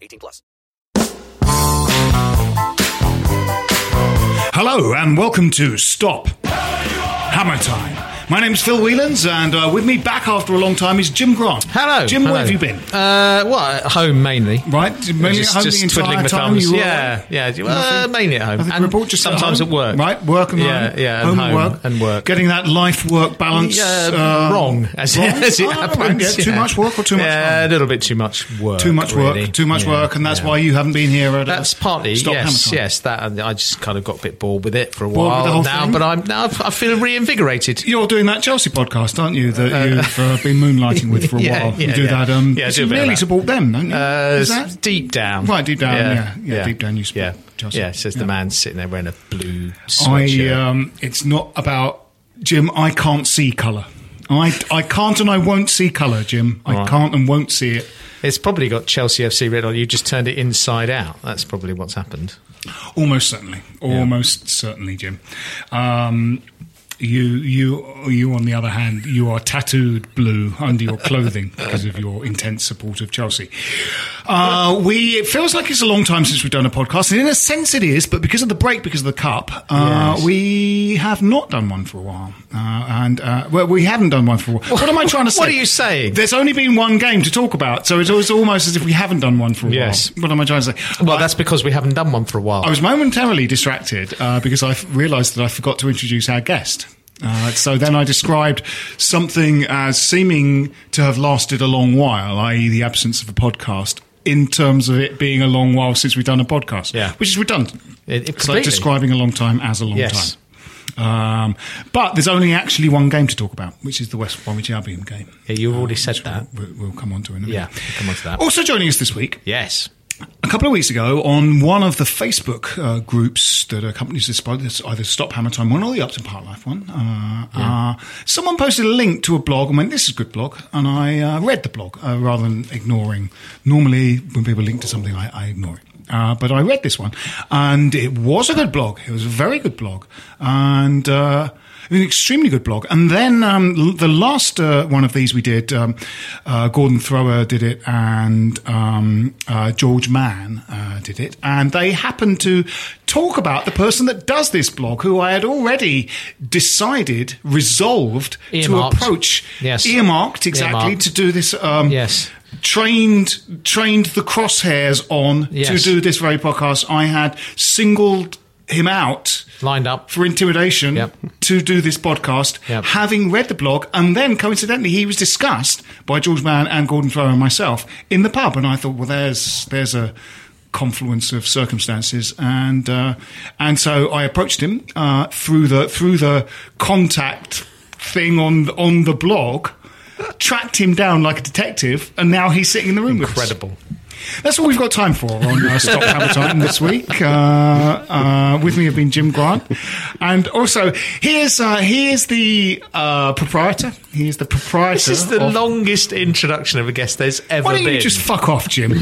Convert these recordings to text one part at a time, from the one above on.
18 plus. Hello and welcome to Stop Hammer Time. My name's Phil Whelans, and uh, with me back after a long time is Jim Grant. Hello. Jim. hello. Where have you been? Uh, well, at home mainly. Right, mainly just, at home just the entire twiddling the time. thumbs. Yeah, away? yeah. Uh, mainly at home. And report, just sometimes home? at work. Right, work and yeah, home. yeah, home, and and work. and work. Getting that life-work balance Yeah, uh, wrong as, wrong? as it Oh, happens. yeah, Too much work or too much Yeah, home? a little bit too much work. Too much really. work, too much Yeah, work, and that's yeah. why you haven't been here. At, uh, That's partly Stop yes, yes. That I just kind of got a bit bored with it for a while now, but I'm now I feel reinvigorated. You're doing that Chelsea podcast, aren't you? That you've uh, been moonlighting with for a Yeah, while. you do yeah. that. Um, Yeah, I do you a bit of really that. support them, don't you? Uh, deep down, Right, deep down, yeah. Yeah, deep down you support yeah, Chelsea. yeah. Says Yeah. the man sitting there wearing a blue I sweatshirt. um, it's not about Jim. I can't see colour. I I can't and I won't see colour, Jim. I Right. can't and won't see it. It's probably got Chelsea FC written on. You just turned it inside out. That's probably what's happened. Almost certainly. Almost certainly, Jim. Um, you, you, you. On the other hand, you are tattooed blue under your clothing because of your intense support of Chelsea. Uh, we. It feels like it's a long time since we've done a podcast, and in a sense, it is. But because of the break, because of the cup, uh, Yes. we have not done one for a while, uh, and uh, well, we haven't done one for a while. What am I trying to say? What are you saying? There's only been one game to talk about, so it's, almost as if we haven't done one for a Yes. while. What am I trying to say? Well, I- that's because we haven't done one for a while. I was momentarily distracted uh, because I realised that I forgot to introduce our guest. Uh, so then I described something as seeming to have lasted a long while, i.e., the absence of a podcast, in terms of it being a long while since we've done a podcast, Yeah. which is redundant. It- it- it's like describing a long time as a long Yes. time. Um, but there's only actually one game to talk about, which is the West Bromwich Albion game. Yeah, you've already said that. We'll, we'll come on to in a minute. Yeah, we'll come on to that. Also joining us this week Yes. A couple of weeks ago, on one of the Facebook uh, groups that accompanies this, either Stop Hammer Time one or the Upton Park Life one, uh, uh, someone posted a link to a blog and went, "This is a good blog," and I uh, read the blog uh, rather than ignoring. Normally, when people link to something, I, I ignore it. Uh, but I read this one, and it was a good blog. It was a very good blog, and uh, an extremely good blog. And then um, the last uh, one of these we did, um, uh, Gordon Thrower did it, and um, uh, George Mann uh, did it, and they happened to talk about the person that does this blog, who I had already decided, resolved Earmarked. to approach, Yes. earmarked exactly Earmarked. to do this. Um, Yes. trained trained the crosshairs on to do this very podcast. I had singled him out Lined up. for intimidation Yep. to do this podcast, Yep. having read the blog, and then coincidentally he was discussed by George Mann and Gordon Thrower and myself in the pub, and I thought, well, there's there's a confluence of circumstances, and uh, and so I approached him uh, through the through the contact thing on on the blog. Tracked him down like a detective, and now he's sitting in the room with us. That's all we've got time for on uh, Stop Time this week. Uh, uh, with me have been Jim Grant, and also here's uh, here's the uh, proprietor. He is the proprietor. This is the of- longest introduction of a guest there's ever Why don't been. you just fuck off, Jim?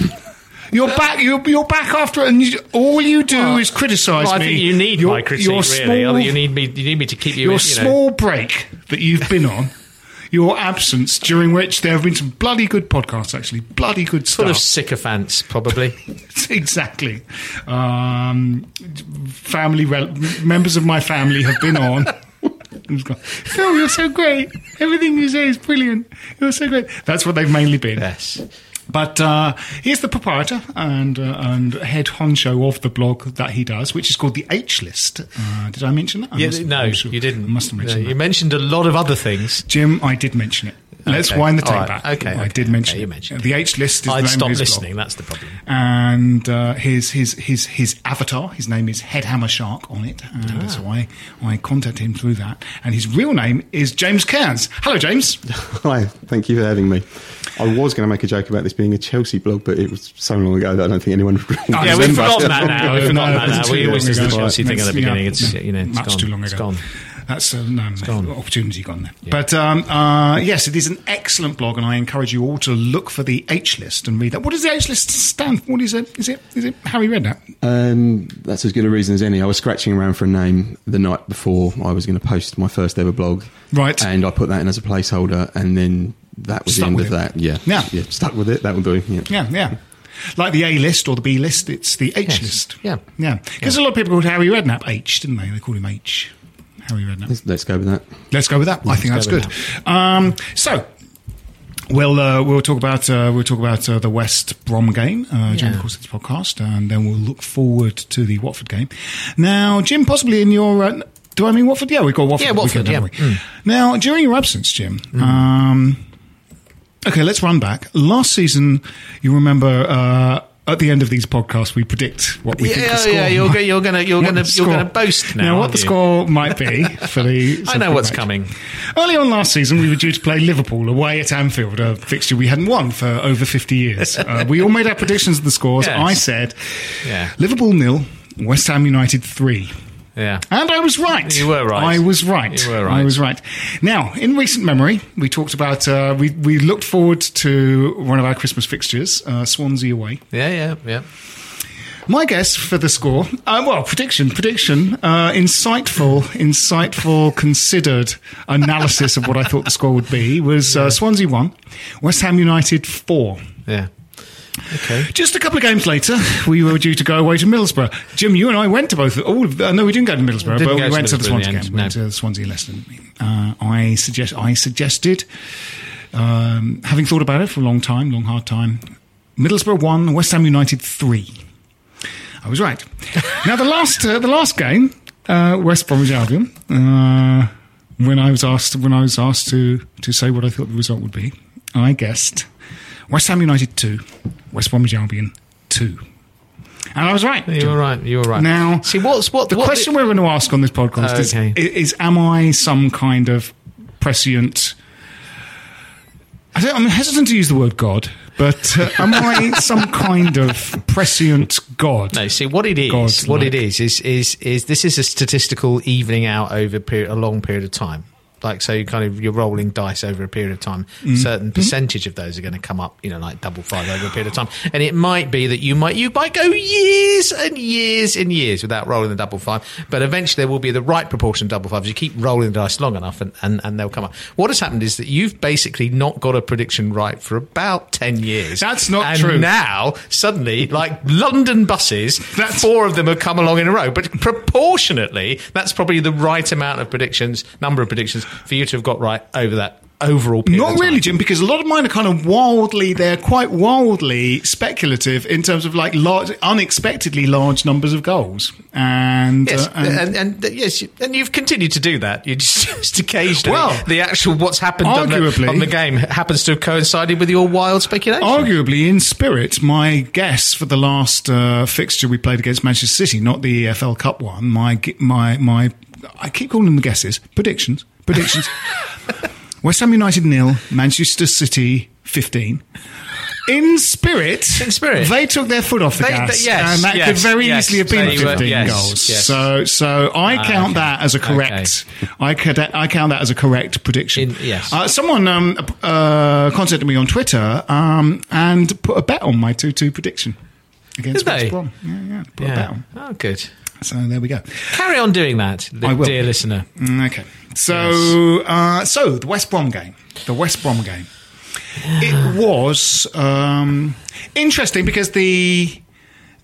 You're back. You're, you're back after it, and you, all you do Well, is criticise Well, I me. think you need Your- my critique, your really. you need me. You need me to keep you. your you know, small break that you've been on, your absence during which there have been some bloody good podcasts, actually, bloody good full stuff. of sycophants, probably. exactly. Um, family rel- members of my family have been on. Phil, you're so great. Everything you say is brilliant. You're so great. That's what they've mainly been. yes. But uh, he's the proprietor and uh, and head honcho of the blog that he does, which is called the H List. Uh, did I mention that? I Yeah, must- no, sure- you didn't. I must have mentioned No, that. You mentioned a lot of other things. Jim, I did mention it. Let's Okay. wind the tape All right. back. Okay, I okay, did mention okay, you mentioned the H list is I'd the name stop listening. blog. That's the problem. And uh, his his his his avatar, his name is Headhammer Shark on it, and Ah. so I I contacted him through that. And his real name is James Cairns. Hello, James. Hi, thank you for having me. I was going to make a joke about this being a Chelsea blog, but it was so long ago that I don't think anyone would Oh, Yeah, we've been forgotten that now. We've No, forgotten no, that it's now. We always long did the ago. Chelsea thing at the Yeah, beginning. It's, you know, it's much gone. too long It's ago. gone. That's uh, no, gone. opportunity gone there. But um, uh, yes, it is an excellent blog, and I encourage you all to look for the H list and read that. What does the H list stand for? What is it? Is it is it Harry Redknapp? Um, that's as good a reason as any. I was scratching around for a name the night before I was going to post my first ever blog. Right. And I put that in as a placeholder, and then that was Stuck the end with of that. Yeah. Yeah. Yeah. Stuck with it. That will do. Yeah. Yeah, yeah. Like the A list or the B list, it's the H Yes. list. Yeah. yeah. Because a lot of people called Harry Redknapp H, didn't they? They called him H. Harry Redknapp. Let's, let's go with that. Let's go with that. I think that's go good. with Um, so. We'll uh, we'll talk about uh, we'll talk about uh, the West Brom game uh, during the Yeah. course of this podcast, and then we'll look forward to the Watford game. Now, Jim, possibly in your uh, do I mean Watford? Yeah, we've got Watford. Yeah, Watford, weekend, yeah. we? Now, during your absence, Jim. Um, okay, let's run back. Last season, you remember uh, at the end of these podcasts, we predict what we think the Yeah, score yeah. You're, might- you're gonna you're gonna you're gonna boast now. what the you? score might be for the. I know what's match. coming. Early on last season, we were due to play Liverpool away at Anfield, a fixture we hadn't won for over 50 years. Uh, we all made our predictions of the scores. Yes. I said Yeah. Liverpool nil, West Ham United three. Yeah. And I was right. You were right. I was right. You were right. I was right. Now, in recent memory, we talked about, uh, we, we looked forward to one of our Christmas fixtures, uh, Swansea away. Yeah. Yeah. Yeah. My guess for the score, uh, well, prediction, prediction, uh, insightful, insightful, considered analysis of what I thought the score would be was uh, Swansea 1, West Ham United 4. Yeah. Okay. Just a couple of games later, we were due to go away to Middlesbrough. Jim, you and I went to both. All of, uh, no, we didn't go to Middlesbrough, Didn't but we went to the the Swansea game. We went no. to Swansea Leicester. Uh, I suggest. I suggested, um, having thought about it for a long time, long hard time, Middlesbrough one, West Ham United three. I was right. now the last uh, the last game, uh, West Bromwich Albion. Uh, when I was asked when I was asked to to say what I thought the result would be, I guessed West Ham United two, West Bromwich Albion two, and I was right. You were right. You were right. Now, see what's what The what question we're going to ask on this podcast is, Okay. is: Am I some kind of prescient? I don't, I'm hesitant to use the word God, but uh, am I some kind of prescient God? No, see what it is. God's what it is is is is this is a statistical evening out over period, a long period of time. Like so, you kind of you're rolling dice over a period of time. Mm. Certain percentage of those are going to come up, you know, like double five over a period of time. And it might be that you might you might go years and years and years without rolling the double five, but eventually there will be the right proportion of double fives. You keep rolling the dice long enough, and, and, and they'll come up. What has happened is that you've basically not got a prediction right for about ten years. That's not and true. Now suddenly, like London buses, That's- four of them have come along in a row. But proportionately, that's probably the right amount of predictions, number of predictions for you to have got right over that overall period. Not really, Jim, because a lot of mine are kind of wildly, they're quite wildly speculative in terms of like large, unexpectedly large numbers of goals. And, Yes, uh, and- and, and, yes, you- and you've continued to do that. You just, just occasionally, Well, the actual what's happened on the, arguably- on the game happens to have coincided with your wild speculation. Arguably, in spirit, my guess for the last uh, fixture we played against Manchester City, not the EFL Cup one, my my my, I keep calling them the guesses, predictions, predictions. West Ham United nil, Manchester City fifteen. In spirit, In spirit. they took their foot off the They- gas, they- yes, and that yes, could very yes. easily have been So you were- fifteen yes, goals. So, so I Ah, count okay. that as a correct. I could, I count that as a correct prediction. In- yes. Uh, someone um, uh, contacted me on Twitter um, and put a bet on my two-two prediction. against Did West they? Brom. Yeah, yeah. Put a bet on. Oh, good. So there we go. Carry on doing that, li- I will. dear listener. Mm, Okay. So, uh, so the West Brom game, the West Brom game. It was um, interesting because the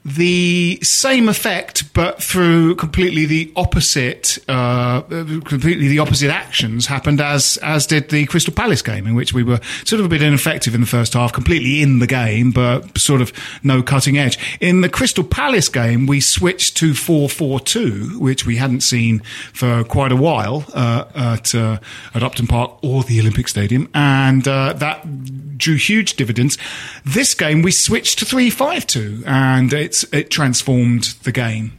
the same effect, but through completely the opposite, uh, completely the opposite actions happened as as did the Crystal Palace game, in which we were sort of a bit ineffective in the first half, completely in the game, but sort of no cutting edge. In the Crystal Palace game, we switched to four four two, which we hadn't seen for quite a while uh, at uh, at Upton Park or the Olympic Stadium, and uh, that drew huge dividends. This game, we switched to three five two, and it's it transformed the game.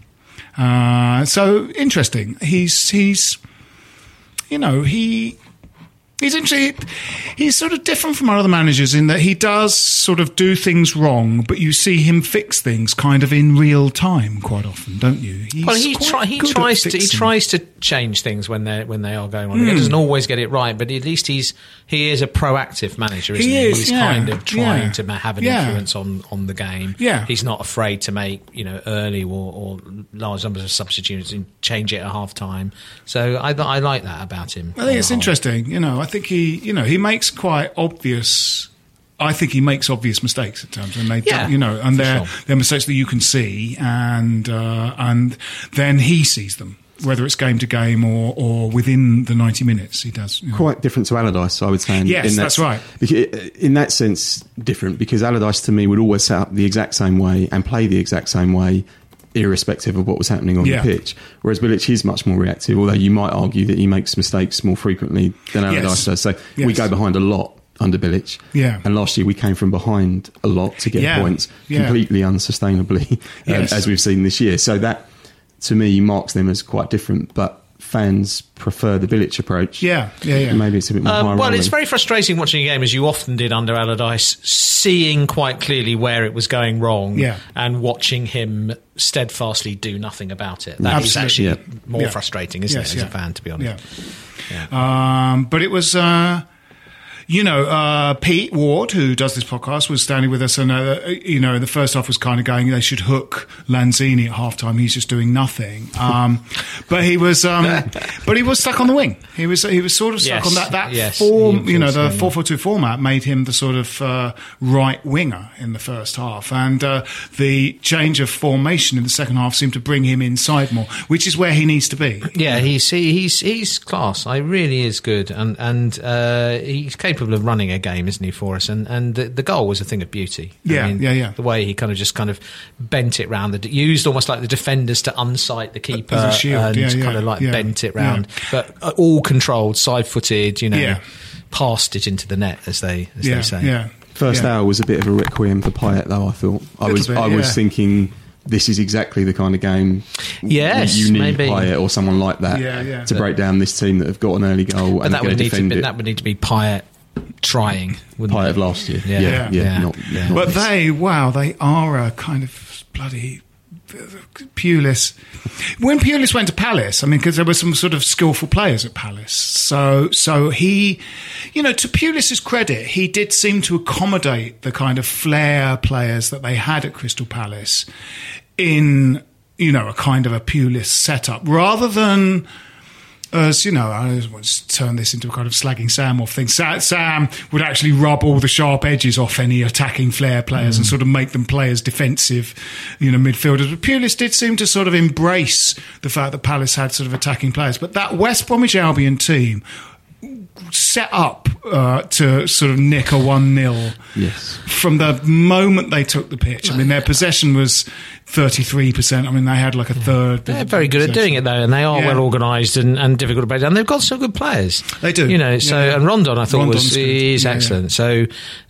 Uh, so interesting. He's he's you know he he's interesting. He's sort of different from our other managers in that he does sort of do things wrong, but you see him fix things kind of in real time quite often, don't you? He's Well, he try, he tries to he tries to change things when they when they are going on. Hmm. He doesn't always get it right, but at least he's he is a proactive manager, isn't He he? is, he's yeah, kind of trying yeah, to have an yeah. influence on on the game. Yeah. he's not afraid to make you know early or, or large numbers of substitutes and change it at half time. So I I like that about him. I think it's whole. interesting. You know, I think he, you know, he makes quite obvious. I think he makes obvious mistakes at times, and they, yeah, don't, you know, and they're sure. they're mistakes that you can see, and uh, and then he sees them, whether it's game to game or or within the ninety minutes, he does. you know. quite different to Allardyce, I would say. In, Yes, in that- that's right. In that sense, different because Allardyce to me would always set up the exact same way and play the exact same way, irrespective of what was happening on Yeah. the pitch. Whereas Bilic is much more reactive, although you might argue that he makes mistakes more frequently than Yes. Allardyce does. So we go behind a lot under Bilic. Yeah. And last year we came from behind a lot to get Yeah. points, Yeah. completely unsustainably, um, as we've seen this year. So that, to me, marks them as quite different. But fans prefer the Bilic approach. Yeah, yeah, yeah. Maybe it's a bit more high Um, well, rolling. it's very frustrating watching a game as you often did under Allardyce, seeing quite clearly where it was going wrong, Yeah. and watching him steadfastly do nothing about it. That is Absolutely. actually Yeah. more Yeah. frustrating, isn't Yes, it, as yeah. a fan? To be honest, Yeah. Um, but it was, uh, you know, uh, Pete Ward, who does this podcast, was standing with us, and uh, you know, the first half was kind of going. They should hook Lanzini at halftime. He's just doing nothing. Um, but he was, um, but he was stuck on the wing. He was, he was sort of stuck Yes, on that that yes, form. You know, the four four two format made him the sort of uh, right winger in the first half, and uh, the change of formation in the second half seemed to bring him inside more, which is where he needs to be. Yeah, he's he, he's he's class. I really is good, and and uh, he's capable of running a game, isn't he, for us? And and the, the goal was a thing of beauty. Yeah, yeah, yeah. The way he kind of just kind of bent it round, the, used almost like the defenders to unsight the keeper, As a shield, and yeah, yeah, kind of like yeah, bent it yeah. round, but uh, all controlled, side-footed. You know, Yeah. passed it into the net, as they as Yeah, they say. yeah. First yeah. hour was a bit of a requiem for Payet, though. I thought I was bit, I was thinking this is exactly the kind of game. Yes, you need maybe. Payet or someone like that Yeah, yeah. to break down this team that have got an early goal But and that going would to need to defend be, it. that would need to be Payet trying. wouldn't Payet of last year, Yeah. yeah, Yeah. yeah, Yeah. not, Yeah. not But this. they, wow, they are a kind of bloody Pulis. When Pulis went to Palace, I mean, because there were some sort of skillful players at Palace, so so he, you know, to Pulis's credit, he did seem to accommodate the kind of flair players that they had at Crystal Palace in you know a kind of a Pulis setup rather than as you know, I just want to turn this into a kind of slagging Sam off thing. Sam would actually rub all the sharp edges off any attacking flair players and mm. sort of make them play as defensive, you know, midfielders. But Pulis did seem to sort of embrace the fact that Palace had sort of attacking players. But that West Bromwich Albion team set up uh, to sort of nick a 1 0 Yes. from the moment they took the pitch. I mean, their possession was 33%. I mean, they had like a third. They're very good at doing it though, and they are Yeah. well organised and, and difficult to break down. They've got some good players. They do. you know. So Yeah. and Rondon, I thought Rondon's was good. is yeah. excellent. So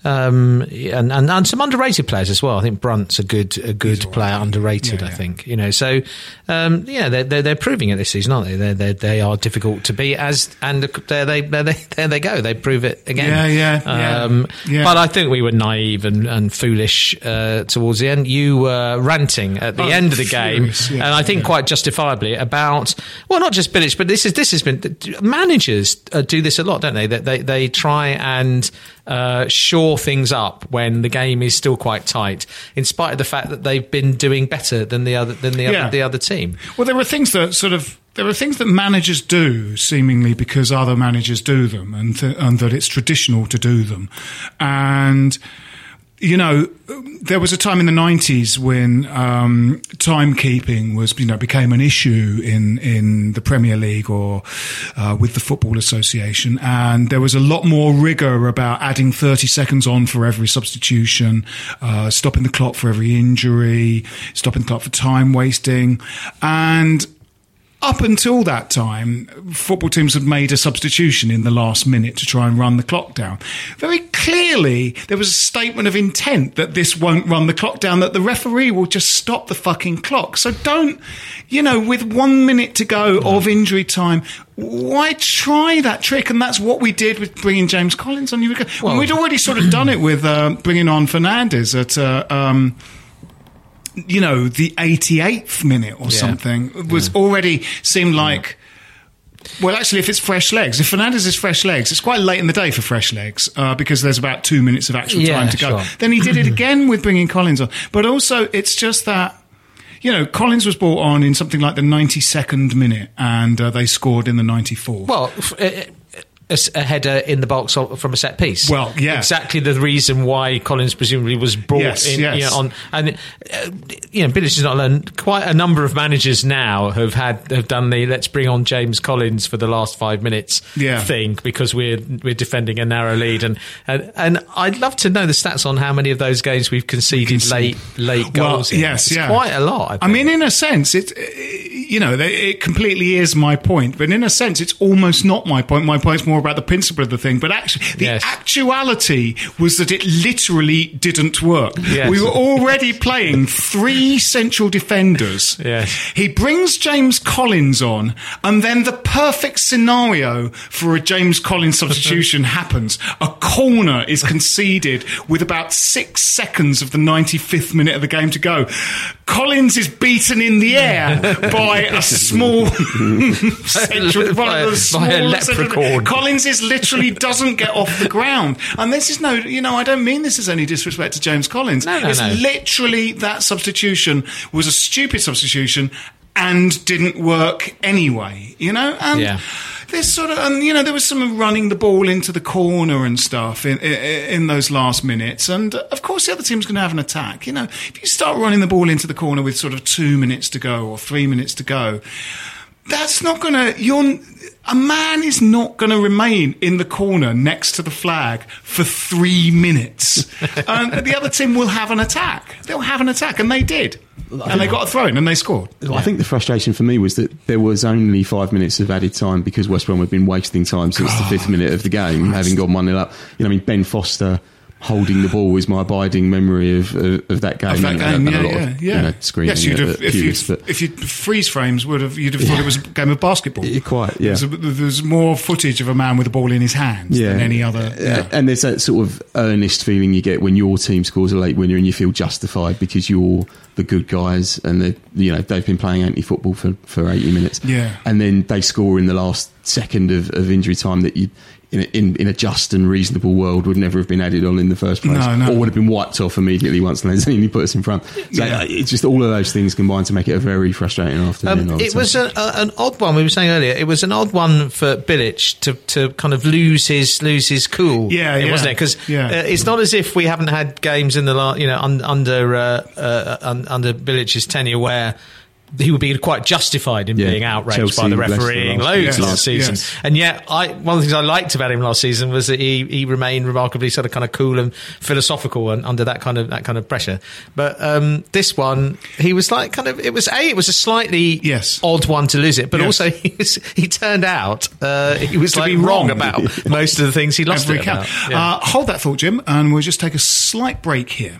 um, and, and and some underrated players as well. I think Brunt's a good a good player, underrated. Yeah, I yeah. think you know. So um, yeah, they're, they're they're proving it this season, aren't they? They're, they're they are difficult to beat as and there they're they there they go. They prove it again. Yeah, yeah, Um, yeah. But I think we were naive and, and foolish uh, towards the end. You were ranting at the Oh, end of the game, furious, and I think quite justifiably about well, not just Bilic, but this is this has been managers uh, do this a lot, don't they? That they they try and uh, shore things up when the game is still quite tight, in spite of the fact that they've been doing better than the other than the Yeah. other, the other team. Well, there are things that sort of there are things that managers do seemingly because other managers do them, and th- and that it's traditional to do them, and. You know, there was a time in the nineties when um, timekeeping was, you know, became an issue in in the Premier League or uh, with the Football Association, and there was a lot more rigor about adding thirty seconds on for every substitution, uh, stopping the clock for every injury, stopping the clock for time wasting, and up until that time, football teams had made a substitution in the last minute to try and run the clock down. Very clearly, there was a statement of intent that this won't run the clock down, that the referee will just stop the fucking clock. So don't, you know, with one minute to go of injury time, why try that trick? And that's what we did with bringing James Collins on. You well, we'd already sort of done it with uh, bringing on Fernandez at. Uh, um, you know, the 88th minute or something was already seemed like. Well, actually, if it's fresh legs, if Fernandez is fresh legs, it's quite late in the day for fresh legs uh, because there's about two minutes of actual Yeah, time to go. sure. Then he did it again with bringing Collins on. But also, it's just that. You know, Collins was brought on in something like the 92nd minute, and uh, they scored in the 94th. Well, f- uh, a, a header in the box from a set piece. Well, yeah. exactly the reason why Collins presumably was brought Yes, in. yes. You know, on and uh, you know, Bilic is not alone. Quite a number of managers now have had have done the let's bring on James Collins for the last five minutes Yeah. thing because we're we're defending a narrow lead and, and and I'd love to know the stats on how many of those games we've conceded late late goals. in. yes, yeah, quite a lot. I, I mean, in a sense, it you know it completely is my point, but in a sense, it's almost not my point. My point's more about the principle of the thing. But actually, the Yes. actuality was that it literally didn't work. Yes. We were already playing three central defenders. Yes. He brings James Collins on, and then the perfect scenario for a James Collins substitution happens. A corner is conceded with about six seconds of the 95th minute of the game to go. Collins is beaten in the air by a small central, By a- by a leprechaun. Collins is literally doesn't get off the ground, and this is no, you know, I don't mean this as any disrespect to James Collins. No, no, it's no. literally that substitution was a stupid substitution and didn't work anyway, you know? And Yeah. There's sort of, and you know, there was some running the ball into the corner and stuff in, in, in those last minutes. And uh, of course, the other team's going to have an attack. You know, if you start running the ball into the corner with sort of two minutes to go or three minutes to go, that's not going to, you're, a man is not going to remain in the corner next to the flag for three minutes. and the other team will have an attack. They'll have an attack, and they did. And they got a throw in and they scored. I think the frustration for me was that there was only five minutes of added time because West Brom had been wasting time since the fifth minute of the game, having gone 1 0 up. You know, I mean, Ben Foster holding the ball is my abiding memory of, of, of that game. Of that game, and yeah, a lot yeah, of, yeah. You know, screaming yes, you'd have, if you purists, but if you freeze frames would have you'd have thought it was a game of basketball. Yeah, quite, yeah. There's, a, there's more footage of a man with a ball in his hands than any other. Yeah. And there's that sort of earnest feeling you get when your team scores a late winner and you feel justified because you're the good guys and they you know they've been playing anti football for, for 80 minutes. Yeah. And then they score in the last second of, of injury time that you in a, in, in a just and reasonable world would never have been added on in the first place No, no. or would have been wiped off immediately once Lanzini put us in front. So Yeah. uh, it's just all of those things combined to make it a very frustrating afternoon. Um, it was a, a, an odd one. We were saying earlier. It was an odd one for Bilic to, to kind of lose his lose his cool. Yeah, yeah. wasn't it? Because Yeah. uh, it's not as if we haven't had games in the last, you know, un, under uh, uh, un, under Bilic's tenure where. He would be quite justified in Yeah. being outraged Chelsea, by the refereeing last- loads Yes, last season, yes. and yet I one of the things I liked about him last season was that he, he remained remarkably sort of kind of cool and philosophical and under that kind of that kind of pressure. But um, this one, he was like kind of it was a it was a slightly Yes. odd one to lose it, but Yes. also he, was, he turned out uh, he was To like be wrong wrong. about most of the things he lost Every it count. about. Yeah. Uh, hold that thought, Jim, and we'll just take a slight break here.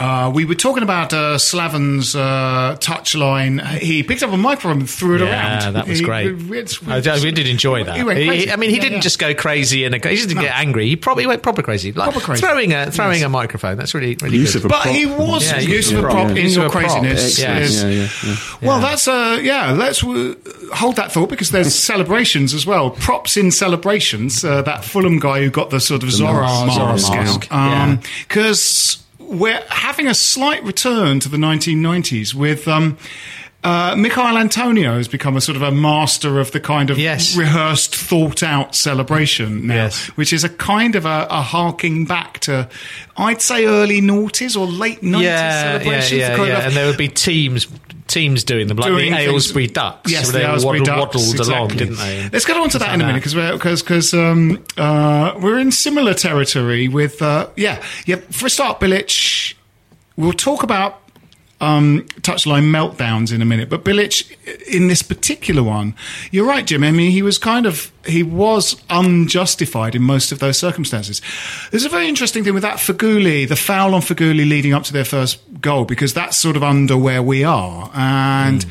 Uh, we were talking about uh, Slaven's uh, touchline. He picked up a microphone and threw it Yeah, around. that was He- great. it's- I, I- we did enjoy that. He went He- crazy. I mean, he Yeah, didn't yeah. just go crazy and he didn't get angry. He probably went proper crazy, like Proper crazy. throwing a throwing Yes. a microphone. That's really really Use good. of a But prop. he was Yeah, use use of a prop prop. in Use your of craziness. Yeah. yeah, yeah, yeah. Well, that's uh, yeah. Let's uh, hold that thought because there's celebrations as well. Props in celebrations. Uh, that Fulham guy who got the sort of Zorro mask. mask. Zorro mask, Because we're having a slight return to the 1990s with. Um, uh, Mikhail Antonio has become a sort of a master of the kind of Yes. rehearsed, thought out celebration now, Yes. which is a kind of a, a harking back to, I'd say, early noughties or late 90s yeah, yeah, celebrations. yeah, yeah. of- and there would be teams teams doing them, like doing the things- Aylesbury Ducks. Yes, so the they Aylesbury waddled, Ducks, waddled along, exactly. didn't they? Let's get on to that Like in a minute because because um, uh, we're in similar territory with uh, yeah yeah. For a start, Bilic, we'll talk about. Um, touchline meltdowns in a minute, but Bilic in this particular one, you're right, Jim. I mean, he was kind of he was unjustified in most of those circumstances. There's a very interesting thing with that Feghouli, the foul on Feghouli leading up to their first goal, because that's sort of under where we are, and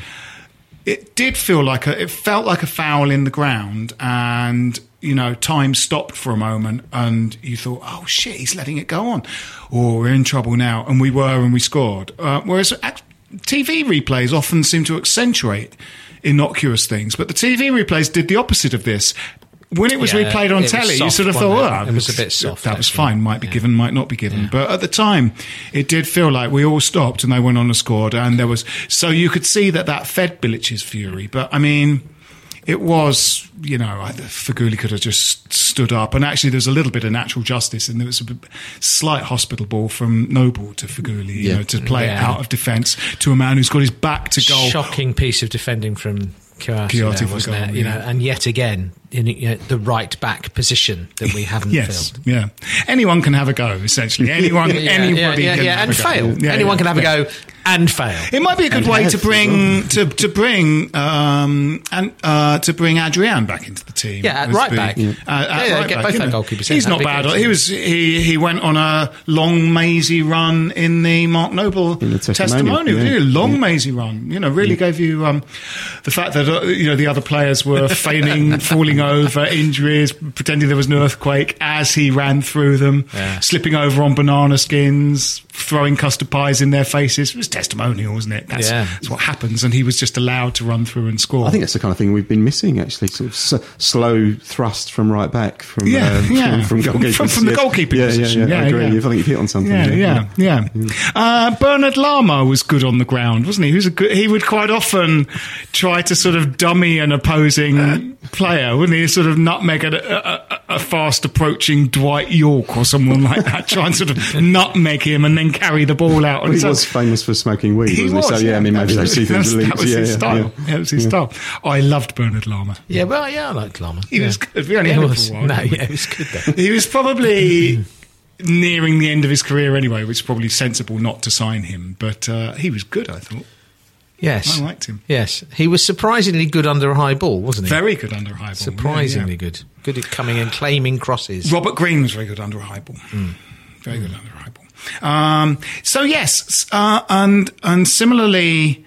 it did feel like a, it felt like a foul in the ground and you know time stopped for a moment and you thought oh shit he's letting it go on or we're in trouble now and we were and we scored uh, whereas tv replays often seem to accentuate innocuous things but the tv replays did the opposite of this when it was Yeah, replayed on was telly, you sort of thought, oh, It was a bit soft, That was actually. fine. Might be given, might not be given. But at the time, it did feel like we all stopped and they went on and scored. And there was, so you could see that that fed Bilic's fury. But I mean, it was, you know, either Feghouli could have just stood up. And actually, there's a little bit of natural justice. And there was a slight hospital ball from Noble to Feghouli, you Yeah. know, to play Yeah. out of defence to a man who's got his back to goal. Shocking piece of defending from Kouyaté, Kouyaté there, wasn't goal, it? You yeah. know, and yet again in you know, the right back position that we haven't Yes, filled. yeah. Anyone can have a go. Essentially, anyone, Yeah, anybody yeah, yeah, can yeah, have and a go. fail. Yeah, Anyone yeah, can have yeah. a go and fail. It might be a good And way to bring to to bring um and uh, to bring Adrian back into the team. Yeah, at right the- back. Uh, at Yeah, yeah, right get back, both our goalkeepers. He's not bad. good. He was he he went on a long mazy run in the Mark Noble In the testimonial, testimonial. yeah. Really long Yeah. mazy run. You know, really gave you um the fact that uh, you know the other players were feigning falling over, injuries, pretending there was an earthquake as he ran through them, Yeah. slipping over on banana skins, throwing custard pies in their faces. It was testimonial, wasn't it? That's, Yeah. that's what happens, and he was just allowed to run through and score. I think that's the kind of thing we've been missing, actually. Sort of s- slow thrust from right back from Yeah, uh, yeah. from, from. From- from the goalkeeper yeah, position. Yeah, yeah, Yeah, I agree. yeah. I think you've hit on something. Yeah, yeah, yeah. Uh, Bernard Lama was good on the ground, wasn't he? He was a good. He would quite often try to sort of dummy an opposing player, wouldn't he? Sort of nutmeg a, a, a- a fast approaching Dwight Yorke or someone like that. try and sort of nutmeg him and then carry the ball out. Well, he so- was famous for smoking weed, He wasn't was. So, yeah, I mean, maybe those two things are That's- linked. That was yeah, his yeah, style. yeah. That was his Yeah. style. I loved Bernard Lama. Yeah, well, yeah, I liked Lama. He yeah. was good. We only He had him was- for a while. No, yeah, it was good though. he was probably nearing the end of his career anyway, which is probably sensible not to sign him. But uh, he was good, I thought. Yes, I liked him. Yes, he was surprisingly good under a high ball, wasn't he? Very good under a high ball. surprisingly Yeah, good. Good at coming and claiming crosses. Robert Green was very good under a high ball. Very good under a high ball. Um, so yes, uh, and and similarly.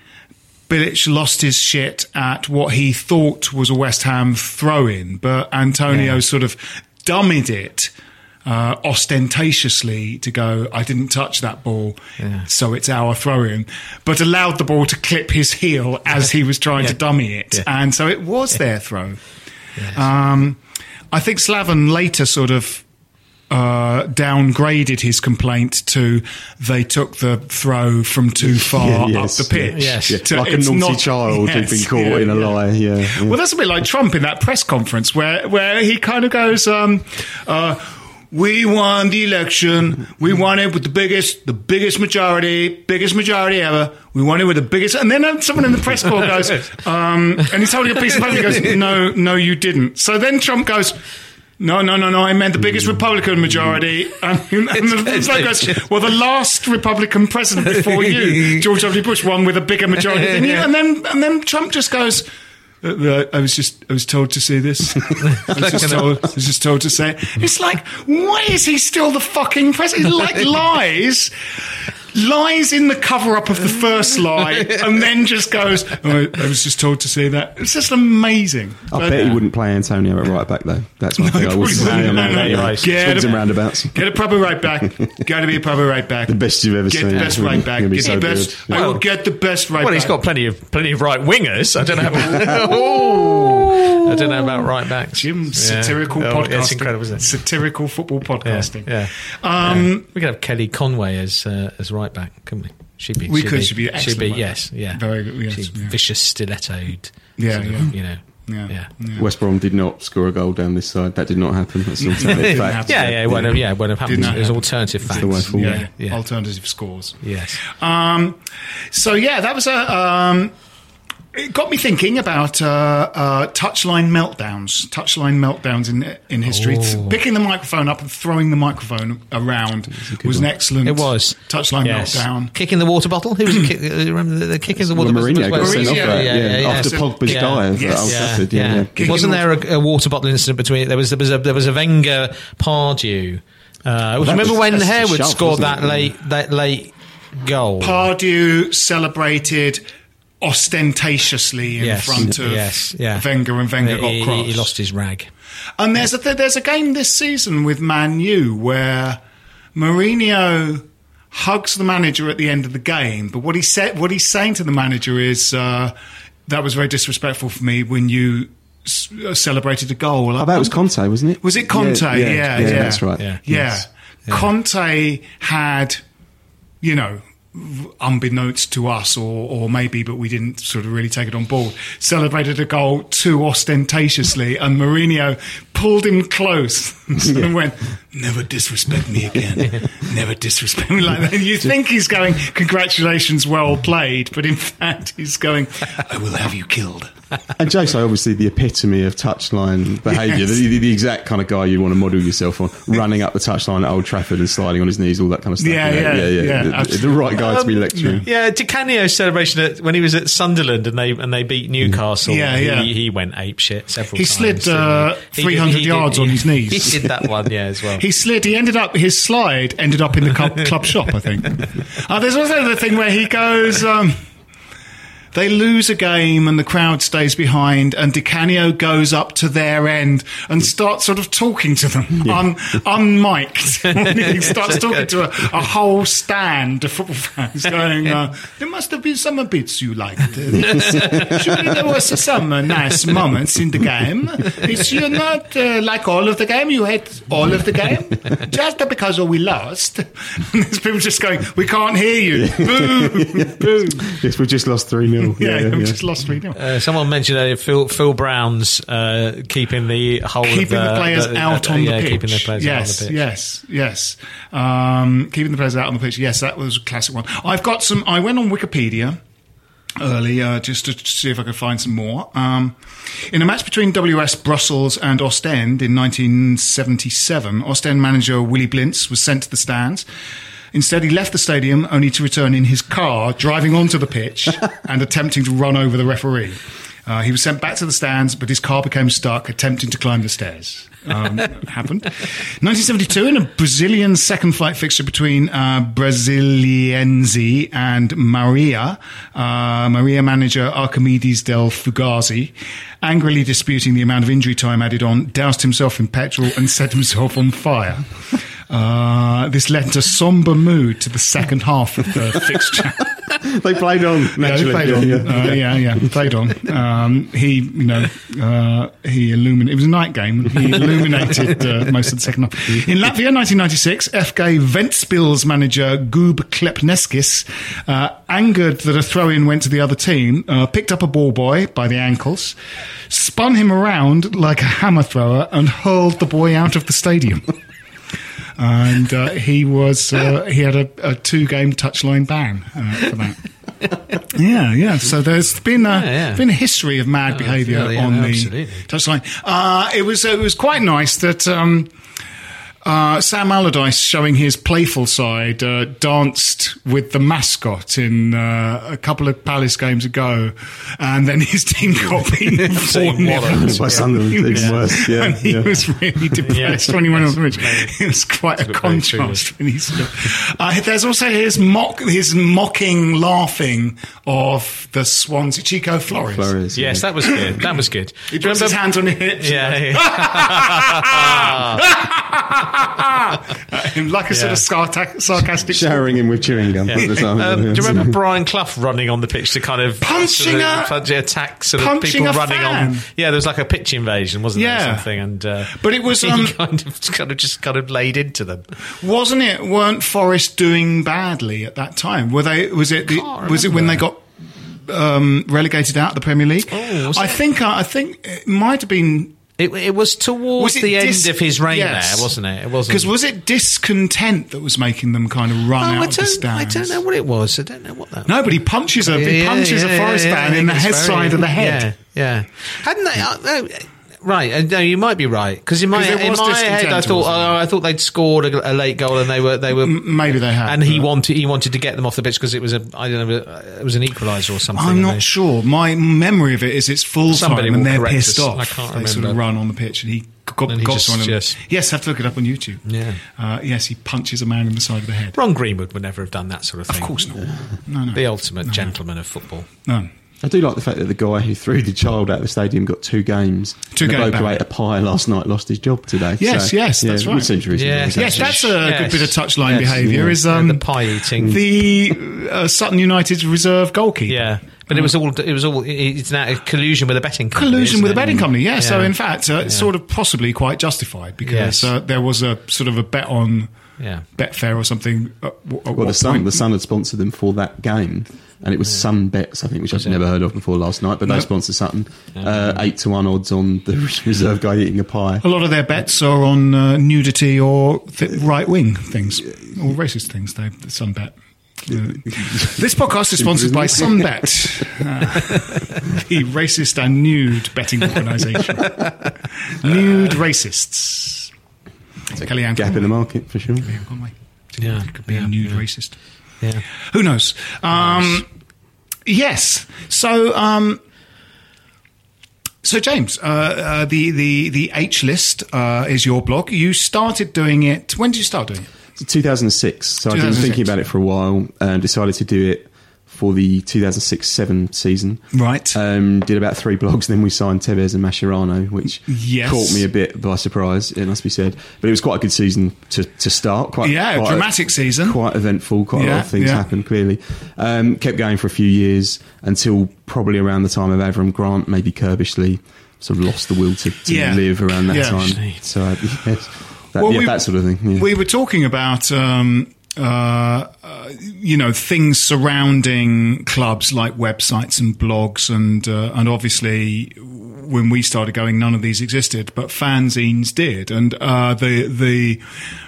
Bilic lost his shit at what he thought was a West Ham throw-in, but Antonio Yeah. sort of dummied it uh, ostentatiously to go, I didn't touch that ball, so it's our throw in, but allowed the ball to clip his heel as he was trying to dummy it. Yeah. And so it was their throw. Um, I think Slaven later sort of uh, downgraded his complaint to they took the throw from too far Yeah, up the pitch. Yes. Yeah, To- like a naughty not- child Yes, who'd been caught yeah, in a yeah. lie. Yeah, yeah. Well, that's a bit like Trump in that press conference where, where he kind of goes, um, uh, we won the election. We won it with the biggest, the biggest majority, biggest majority ever. We won it with the biggest. And then someone in the press corps goes, um, and he's holding a piece of paper. He goes, no, no, you didn't. So then Trump goes, no, no, no, no. I meant the biggest Republican majority. And, and the goes, well, the last Republican president before you, George W. Bush, won with a bigger majority than you. And then, and then Trump just goes, uh, I was just, I was told to say this. I was just told, I was just told to say it. It's like, why is he still the fucking president? Like lies, lies in the cover up of the first lie, and then just goes, oh, I was just told to say that. It's just amazing. I But- bet he wouldn't play Antonio at right back though. That's one thing I would probably say. wouldn't. No, no, no. Swings Get and a- roundabouts. Get a proper right back. Got to be a proper right back. The best you've ever Get seen. Get the best right back. Get so the best. good. I will get the best right Well, back. Well, he's got plenty of plenty of right wingers. I don't know. About, I don't know about right backs. Jim, Yeah. satirical Oh, podcasting. It's incredible, isn't it? Satirical football podcasting. yeah. Um, we could have Kelly Conway as uh, as right back, couldn't we? She'd be. We she'd could, Be, she'd be She'd be. right Yes. back. Yeah. Very good, yes, She'd yeah. Vicious stilettoed. Yeah, sort of, yeah. You know. Yeah. Yeah. West Brom did not score a goal down this side. That did not happen. That's an alternative fact. happen. Yeah, yeah, it won't have, yeah, it won't have happened. Didn't There's happen. alternative facts. the way forward. yeah, Yeah. Alternative scores. Yes. Um, so yeah, that was a. Um, it got me thinking about uh, uh, touchline meltdowns. Touchline meltdowns in in history. Oh. Picking the microphone up and throwing the microphone around was an excellent. It was touchline Yes. meltdown. Kicking the water bottle. Who was the kick? uh, Remember the, the kicking the water Well, bottle? Mourinho got was- Mourinho, yeah, yeah, yeah. after So- Pogba's Yeah. dive Yes. Yeah, Wasn't there a, a water bottle incident between? There was there was a there was a Wenger Pardew. Uh, that remember was- when that's Harewood shove, scored that it? late that late goal? Pardew celebrated ostentatiously in Yes. front of Yes, yeah. Wenger, and Wenger got he, cross. he lost his rag. And there's a there's a game this season with Man U where Mourinho hugs the manager at the end of the game, but what he said what he's saying to the manager is uh, that was very disrespectful for me when you s- uh, celebrated a goal. Oh, that was Conte, wasn't it? Was it Conte? Yeah, yeah, that's right. Yeah. Yeah. Yes. Conte had, you know, unbeknownst to us, or, or maybe, but we didn't sort of really take it on board, celebrated a goal too ostentatiously, and Mourinho pulled him close and went, Never disrespect me again. Never disrespect me like that. And you think he's going, Congratulations, well played, but in fact, he's going, I will have you killed. And Jose, obviously, the epitome of touchline behaviour, Yes. the, the, the exact kind of guy you want to model yourself on, running up the touchline at Old Trafford and sliding on his knees, all that kind of stuff. Yeah, you know? yeah, yeah, The- the, right guy to be Um, lecturing. Yeah, Di Canio's celebration at, when he was at Sunderland and they and they beat Newcastle. Yeah, yeah. He went ape shit several He times. slid, didn't uh, he? He 300 did- he did- yards on he- his knees. He did that one, yeah, as well. He slid. He ended up. His slide ended up in the club, club shop. I think. Uh, there's also the thing where he goes. Um, they lose a game and the crowd stays behind, and Di Canio goes up to their end and starts sort of talking to them, un, unmiked. he starts talking to a, a whole stand of football fans, going, uh, "There must have been some bits you liked. Surely there was some nice moments in the game. Is you not uh, like all of the game? You hate all of the game just because we lost." And there's people just going, "We can't hear you." Boo, boo. Yes, we just lost 3 0. Yeah, we just lost three 0 Uh, someone mentioned earlier Phil, Phil Brown's uh, keeping the whole keeping of the players the- out uh, on yeah, the pitch. keeping the players yes, out on the pitch. yes, yes. Um, keeping the players out on the pitch. Yes, that was a classic one. I've got some. I went on Wikipedia early uh, just to see if I could find some more. Um, in a match between WS Brussels and Ostend in 1977, Ostend manager Willy Blintz was sent to the stands. Instead, he left the stadium only to return in his car, driving onto the pitch and attempting to run over the referee. Uh, he was sent back to the stands, but his car became stuck attempting to climb the stairs. Um, happened. 1972, in a Brazilian second flight fixture between uh, Brasiliense and Maria, uh, Maria manager Archimedes del Fugazi, angrily disputing the amount of injury time added on, doused himself in petrol and set himself on fire. Uh, this lent a somber mood to the second half of the fixture. they played on Yeah, played on. Yeah, Uh, yeah, yeah, played on. Um, he, you know, uh, he illuminated. It was a night game. He illuminated uh, most of the second half. In Latvia, 1996, FK Ventspils manager Gub Klepneskis, uh, angered that a throw-in went to the other team, uh, picked up a ball boy by the ankles, spun him around like a hammer thrower, and hurled the boy out of the stadium. And uh, he was uh, he had a, a two game touchline ban uh, for that. Yeah, yeah. So there's been a Yeah, yeah. been a history of mad behaviour yeah, yeah, on the absolutely. touchline. Uh, it was it was quite nice that. Um, uh, Sam Allardyce, showing his playful side, uh, danced with the mascot in uh, a couple of Palace games ago, and then his team got beaten four walloped. By Sunderland, even worse. Yeah, and he yeah. was really depressed Yeah. when he went on the pitch. It was quite a contrast when he stood. Uh, there's also his mock, his mocking, laughing of the Swansea Chico Flores. Flores, Yes, that was good. That was good. He Do you puts his hands on his hips. Yeah, yeah. like a sort of sarta- sarcastic. Showering him with chewing gum all the time. Um, do you remember Brian Clough running on the pitch to kind of Punching sort of, a- punch- attack sort of people running fan. on? Yeah, there was like a pitch invasion, wasn't there? Yeah. Or something, and uh, But it was, he um, kind of kind of just kind of laid into them. Wasn't it? Weren't Forest doing badly at that time? Were they? Was it? The, Can't was it when they got um, relegated out of the Premier League? Oh, I think. Uh, I think it might have been. It, it was towards Was it the dis- end of his reign Yes. there, wasn't it? It wasn't Because was it discontent that was making them kind of run Oh, out of the stands? I don't know what it was. I don't know what that. No, but he punches a he punches yeah, a Forest yeah, in the head very- side of the head. Yeah. Hadn't they? Uh, no, right. No, you might be right because in my in my head I thought oh, I thought they'd scored a, a late goal and they were they were M- Maybe they had. and he wanted he wanted to get them off the pitch because it was a I don't know it was an equaliser or something. I'm not they- sure. My memory of it is it's full Somebody time and they're pissed us. off. I can't they sort of run on the pitch and he got, And he got just- one of them. just- Yes, have to look it up on YouTube. Yeah. Uh, yes, he punches a man in the side of the head. Ron Greenwood would never have done that sort of thing. Of course not. No, no. The ultimate gentleman of football. no. I do like the fact that the guy who threw the child out of the stadium got two games. Two And the bloke who ate a pie last night lost his job today. Yes, So, yes, yeah, that's right. would seem Yeah. exactly. Yes, that's a Yes. good bit of touchline Yes. behaviour. Yeah. Is Yeah, um, the pie eating. the uh, Sutton United's reserve goalkeeper. Yeah, but it was all it was all it's now a collusion with a betting company. collusion isn't with a betting company. Yeah, so in fact, uh, it's sort of possibly quite justified because Yes. uh, there was a sort of a bet on Yeah. Betfair or something. At, at Well, what the Sun, point. the Sun had sponsored them for that game, and it was Sun Bets, I think, which I've never heard of before last night. But they Nope. sponsor Sutton, uh, eight to one odds on the reserve guy eating a pie. A lot of their bets are on uh, nudity or th- right wing things, or racist things. They some bet. Uh, this podcast is sponsored by Sunbet, uh, the racist and nude betting organisation. nude racists. Kellyanne Gap in the market for sure. Kellyanne Conway. Yeah, Could be a nude racist. Yeah. Who knows? Um, yes. So, um, so James, uh, uh, the the the H list uh, is your blog. You started doing it. When did you start doing it? So 2006. So I've been thinking about it for a while and decided to do it for the 2006-7 season. Right. Um, did about three blogs, then we signed Tevez and Mascherano, which Yes. caught me a bit by surprise, it must be said. But it was quite a good season to, to start. Quite, Yeah, quite dramatic season. Quite eventful, quite a lot of things yeah. happened, clearly. Um, kept going for a few years until probably around the time of Avram Grant, maybe Curbishley, sort of lost the will to, to Yeah. live around that Yeah. time. So, uh, yes, that, Well, yeah, we- that sort of thing. Yeah. We were talking about, um, uh, uh, you know, things surrounding clubs like websites and blogs, and uh, and obviously when we started going, none of these existed, but fanzines did, and uh, the the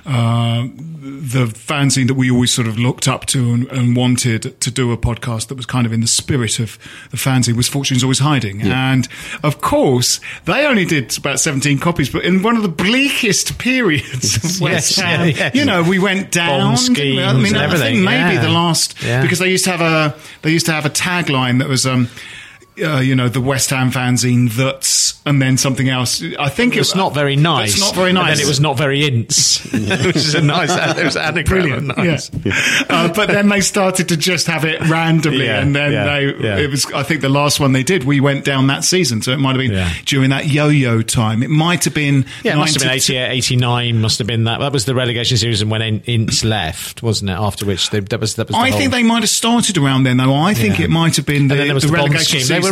uh, the fanzine that we always sort of looked up to and, and wanted to do a podcast that was kind of in the spirit of the fanzine was Fortune's Always Hiding, and of course they only did about seventeen copies, but in one of the bleakest periods of West Yes, Ham, yeah, yeah. you know, we went down. Bomb didn't we? I mean, think maybe yeah. the last Yeah. because they used to have a they used to have a tagline that was. Um, uh, you know, the West Ham fanzine that's, and then something else. I think It's not very nice. It's not very And nice. then it was not very Ince, which is a nice. It was an anagram. Brilliant, nice. yeah. Uh, but then they started to just have it randomly, Yeah, and then yeah, they. yeah. It was. I think the last one they did, we went down that season, so it might have been Yeah. during that yo-yo time. It might have been. Yeah, it must have been 90 88, 89, must have been that. That was the relegation series and when In- Ince left, wasn't it? After which they, that was that was. The I whole, think they might have started around then, though. I think Yeah. it might have been the, And then there was the the Bond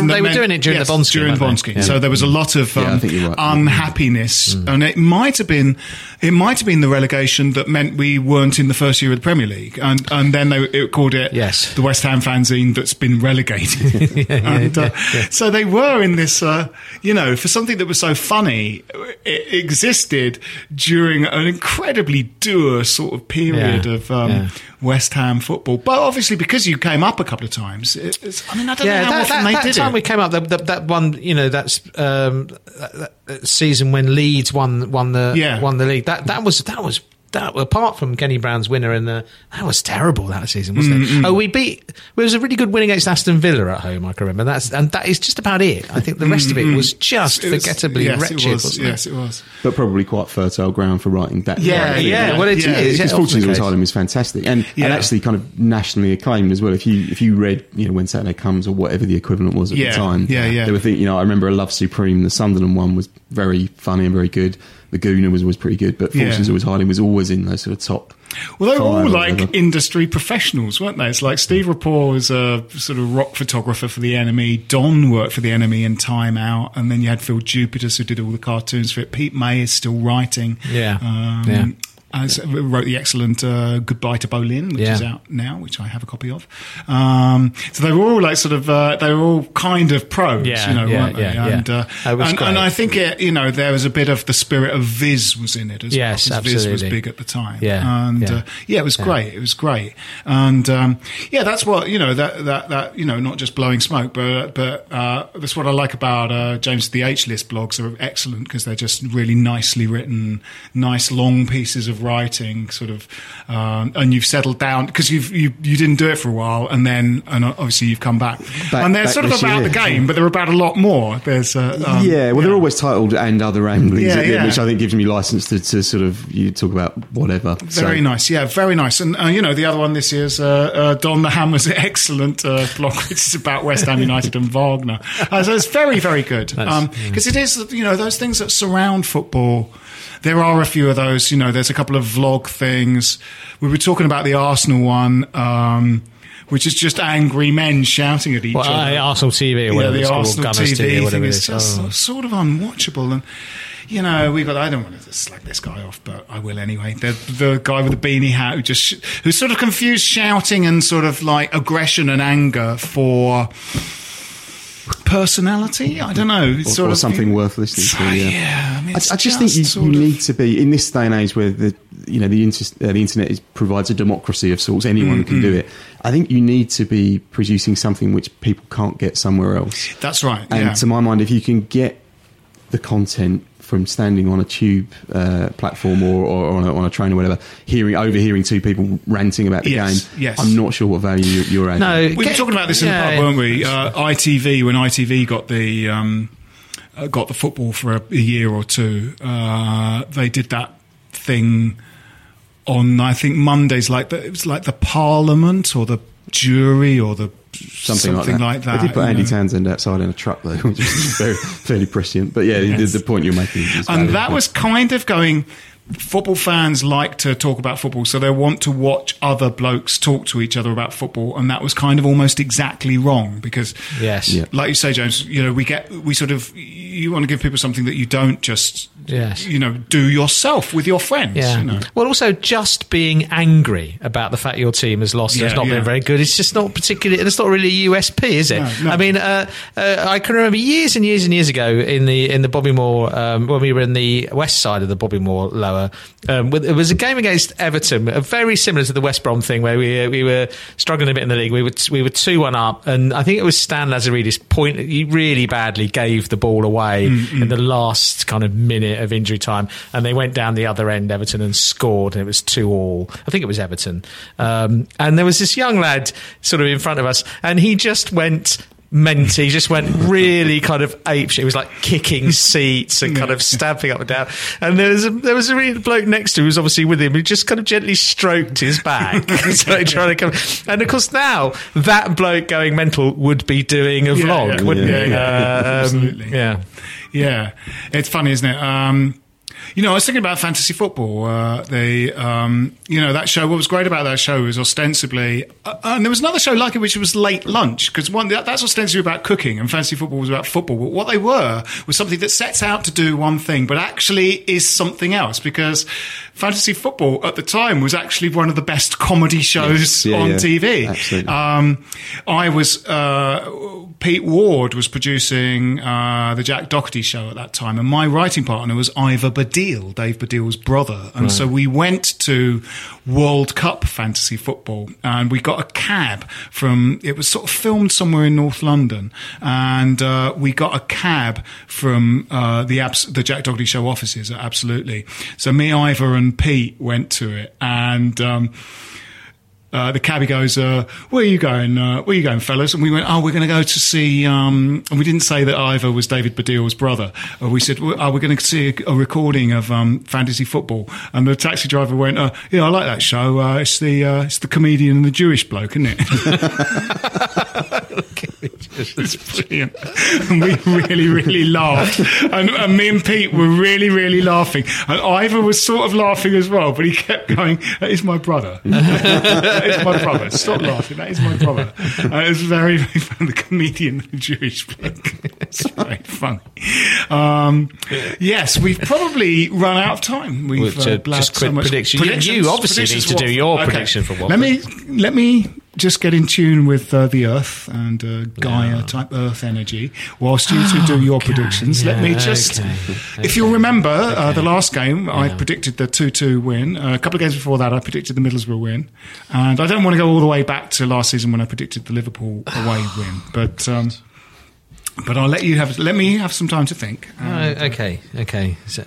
relegation. They were- they that were doing it during the yes, Bond scheme, During the Bond scheme. Yeah. So there was a lot of um, think you're right. unhappiness, and it might have been it might have been the relegation that meant we weren't in the first year of the Premier League, and and then they it called it Yes. the West Ham fanzine that's been relegated. and, uh, So they were in this, uh, you know, for something that was so funny, it existed during an incredibly dour sort of period Yeah, of um, yeah. West Ham football. But obviously, because you came up a couple of times, I mean, I don't know how that, often that, they that did time it. we came up, that, that, that one, you know, that's um, that, that season when Leeds won won the Yeah. won the league. That that was that was. That, apart from Kenny Brown's winner in the, that was terrible that season, wasn't Mm, it? Oh, we beat. It was a really good win against Aston Villa at home. I can remember that's and that is just about it. I think the rest of it was just Mm, It was- forgettably yes, wretched, it was, wasn't yes, it? it was. but probably quite fertile ground for writing that. Yeah, kind of thing. yeah, well, it Yeah. is, because yeah, Fortunes often the Always is fantastic, and Yeah. and actually kind of nationally acclaimed as well. If you if you read you know when Saturday comes or whatever the equivalent was at Yeah, the time, yeah, yeah. they were thinking. you know I remember a Love Supreme, the Sunderland one was very funny and very good. The Gooner was always pretty good, but Yeah. Fortunes Always Hiding was always in those sort of top. Well, they were all like whatever. industry professionals, weren't they? It's like Steve Rapport was a sort of rock photographer for the NME. Don worked for the NME in Time Out, and then you had Phil Jupitus who did all the cartoons for it. Pete May is still writing. Yeah. um, Yeah. As, wrote the excellent uh, Goodbye to Boleyn, which Yeah. is out now, which I have a copy of. Um, so they were all like sort of, uh, they were all kind of pros, Yeah, you know, yeah, weren't they? and, uh, and, and I think it, you know, there was a bit of the spirit of Viz was in it as Yes, well. Viz was big at the time. Yeah, and yeah. Uh, yeah, it was great. It was great, and um, yeah, that's what you know. That that that you know, not just blowing smoke, but but uh, that's what I like about uh, James the H list blogs. Are excellent because they're just really nicely written, nice long pieces of writing, sort of, um, and you've settled down because you've you you didn't do it for a while, and then and obviously you've come back, Back- and they're back sort of about year. the game, but they're about a lot more. There's uh, um, yeah, well, they're always titled and other ramblings, Yeah, at the end, yeah. which I think gives me license to, to sort of you talk about whatever. Very So- nice, yeah, very nice. And uh, you know, the other one this year is uh, uh, Don the Hammer's excellent uh, blog, which is about West Ham United and Wagner. Uh, so it's very, very good because it is, you know, those things that surround football. There are a few of those. You know, there's a couple of vlog things. We were talking about the Arsenal one. Um, which is just angry men shouting at each Well, other. uh, Arsenal TV or whatever yeah, the called, Arsenal Gunners TV, TV, thing is is. just Oh. sort of unwatchable. And you know, we got. I don't want to slag this guy off, but I will anyway. The the guy with the beanie hat who just who's sort of confused shouting and sort of like aggression and anger for personality. I don't know. It's or, sort or of something worth listening to. Yeah, Yeah, I mean, I, I just think you, you need to be in this day and age where the you know the, inter- uh, the internet is, provides a democracy of sorts. Anyone can Mm-hmm. do it. I think you need to be producing something which people can't get somewhere else. That's right. And yeah. to my mind, if you can get the content from standing on a tube uh, platform or, or on, a, on a train or whatever, hearing overhearing two people ranting about the Yes, game, yes. I'm not sure what value you- you're adding. No, We were get- talking about this in yeah, the pub, weren't we? Uh, ITV when ITV got the um, uh, got the football for a, a year or two, uh, they did that thing on I think Mondays, like the, it was like the Parliament or the jury or the Something, like that. that. They did put Andy know. Townsend outside in a truck though, which is very, fairly prescient. But yeah, the, Yes. the point you're making is and that was kind of going. Football fans like to talk about football, so they want to watch other blokes talk to each other about football, and that was kind of almost exactly wrong because, Yes. Yeah. like you say, James, you know, we get we sort of you want to give people something that you don't just, Yes. you know, do yourself with your friends. Yeah. You know. Well, also just being angry about the fact your team has lost and it's not yeah. been very good. It's just not particularly. It's not really a USP, is it? No, no. I mean, uh, uh, I can remember years and years and years ago in the in the Bobby Moore um, when we were in the west side of the Bobby Moore lower. Um, with- it was a game against Everton, very similar to the West Brom thing, where we uh, we were struggling a bit in the league. We were we were two one up, and I think it was Stan Lazaridis point. He really badly gave the ball away in the last kind of minute of injury time, and they went down the other end, Everton, and scored, and it was two all. I think it was Everton, um, and there was this young lad sort of in front of us, and he just went Menti just went really kind of ape shit. It was like kicking seats and kind of stamping up and down. And there was a, there was a really bloke next to who was obviously with him who just kind of gently stroked his back. so trying to come. And of course now that bloke going mental would be doing a Yeah, vlog, yeah. wouldn't Yeah, he? yeah. Uh, um, Absolutely. yeah. Yeah, it's funny, isn't it? Um, you know, I was thinking about fantasy football. Uh, the um, you know that show. What was great about that show was ostensibly, uh, and there was another show like it, which was late lunch because one that, that's ostensibly about cooking, and fantasy football was about football. But what they were was something that sets out to do one thing, but actually is something else because fantasy football at the time was actually one of the best comedy shows Yes. Yeah, on yeah. TV. Absolutely. Um, I was uh, Pete Ward was producing uh, the Jack Docherty show at that time, and my writing partner was Ivor Baddiel, Dave Baddiel's brother, and so we went to World Cup fantasy football, and we got a cab from. It was sort of filmed somewhere in North London, and uh, we got a cab from uh, the abs- the Jack Docherty show offices. Absolutely. So me, Ivor, and Pete went to it, and. Um, uh, the cabbie goes, uh, "Where are you going? Uh, where are you going, fellas?" And we went, "Oh, we're going to go to see." Um, and we didn't say that Ivor was David Baddiel's brother. Uh, we said, "Oh, we're going to see a, a recording of um, fantasy football." And the taxi driver went, uh, "Yeah, I like that show. Uh, it's the uh, it's the comedian and the Jewish bloke, isn't it?" it's brilliant. And we really, really laughed. And, and me and Pete were really, really laughing. And Ivor was sort of laughing as well, but he kept going, That is my brother. that is my brother. Stop laughing. That is my brother. And it was very, very funny. The comedian, the Jewish bloke. It's very funny. Um, yes, we've probably run out of time. We've uh, just so much. prediction. You- you obviously need to do for- your prediction for what. Let me let me just get in tune with uh, the Earth and uh, Gaia type Earth energy, whilst you two do your predictions. let me just, okay, if you'll remember, uh, the last game I predicted the two-two win. Uh, a couple of games before that, I predicted the Middlesbrough win, and I don't want to go all the way back to last season when I predicted the Liverpool away win, but. Um, but I'll let you have let me have some time to think. And, Uh, okay, okay. So,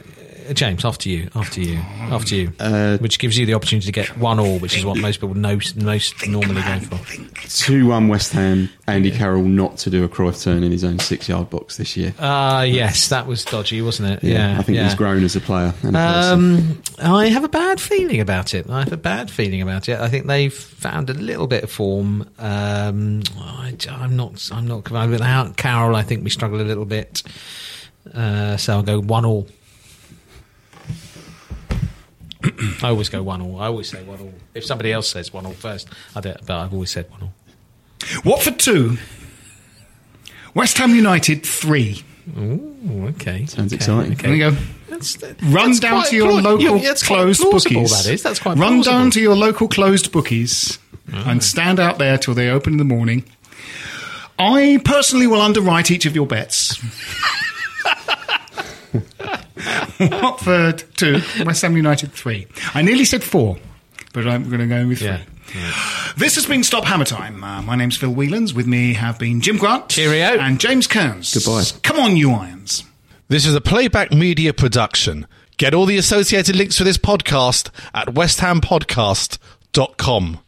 James, after you, after you, after you, Uh, which gives you the opportunity to get one all, which is what most people know, most normally go for. Two one West Ham. Andy Carroll not to do a Cruyff turn in his own six yard box this year. Ah, yes, that was dodgy, wasn't it? Yeah, I think yeah. he's grown as a player. A. Um, I have a bad feeling about it. I have a bad feeling about it. I think they've found a little bit of form. Um, I, am not. I'm not. Without Carroll, I think we struggle a little bit. Uh, so I'll go one all. I always go one all. I always say one all. If somebody else says one all first, I don't, but I've always said one all. Watford two, West Ham United three. Ooh, okay. Sounds okay, exciting. Okay. There you go. That's, Run that's down to your plau- local yeah, that's closed plausible, bookies. That is. That's quite Run plausible. down to your local closed bookies oh. and stand out there till they open in the morning. I personally will underwrite each of your bets. Watford two, West Ham United three. I nearly said four, but I'm going to go with three. Yeah. This has been Stop Hammer Time. Uh, my name's Phil Whelans. With me have been Jim Grant. Cheerio. And James Kearns. Goodbye. Come on, you irons. This is a playback media production. Get all the associated links for this podcast at westhampodcast.com.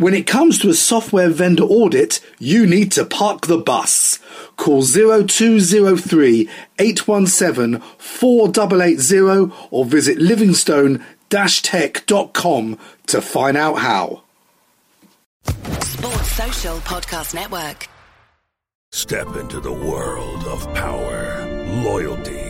When it comes to a software vendor audit, you need to park the bus. Call 0203 817 4880 or visit livingstone-tech.com to find out how. Sports Social Podcast Network. Step into the world of power, loyalty,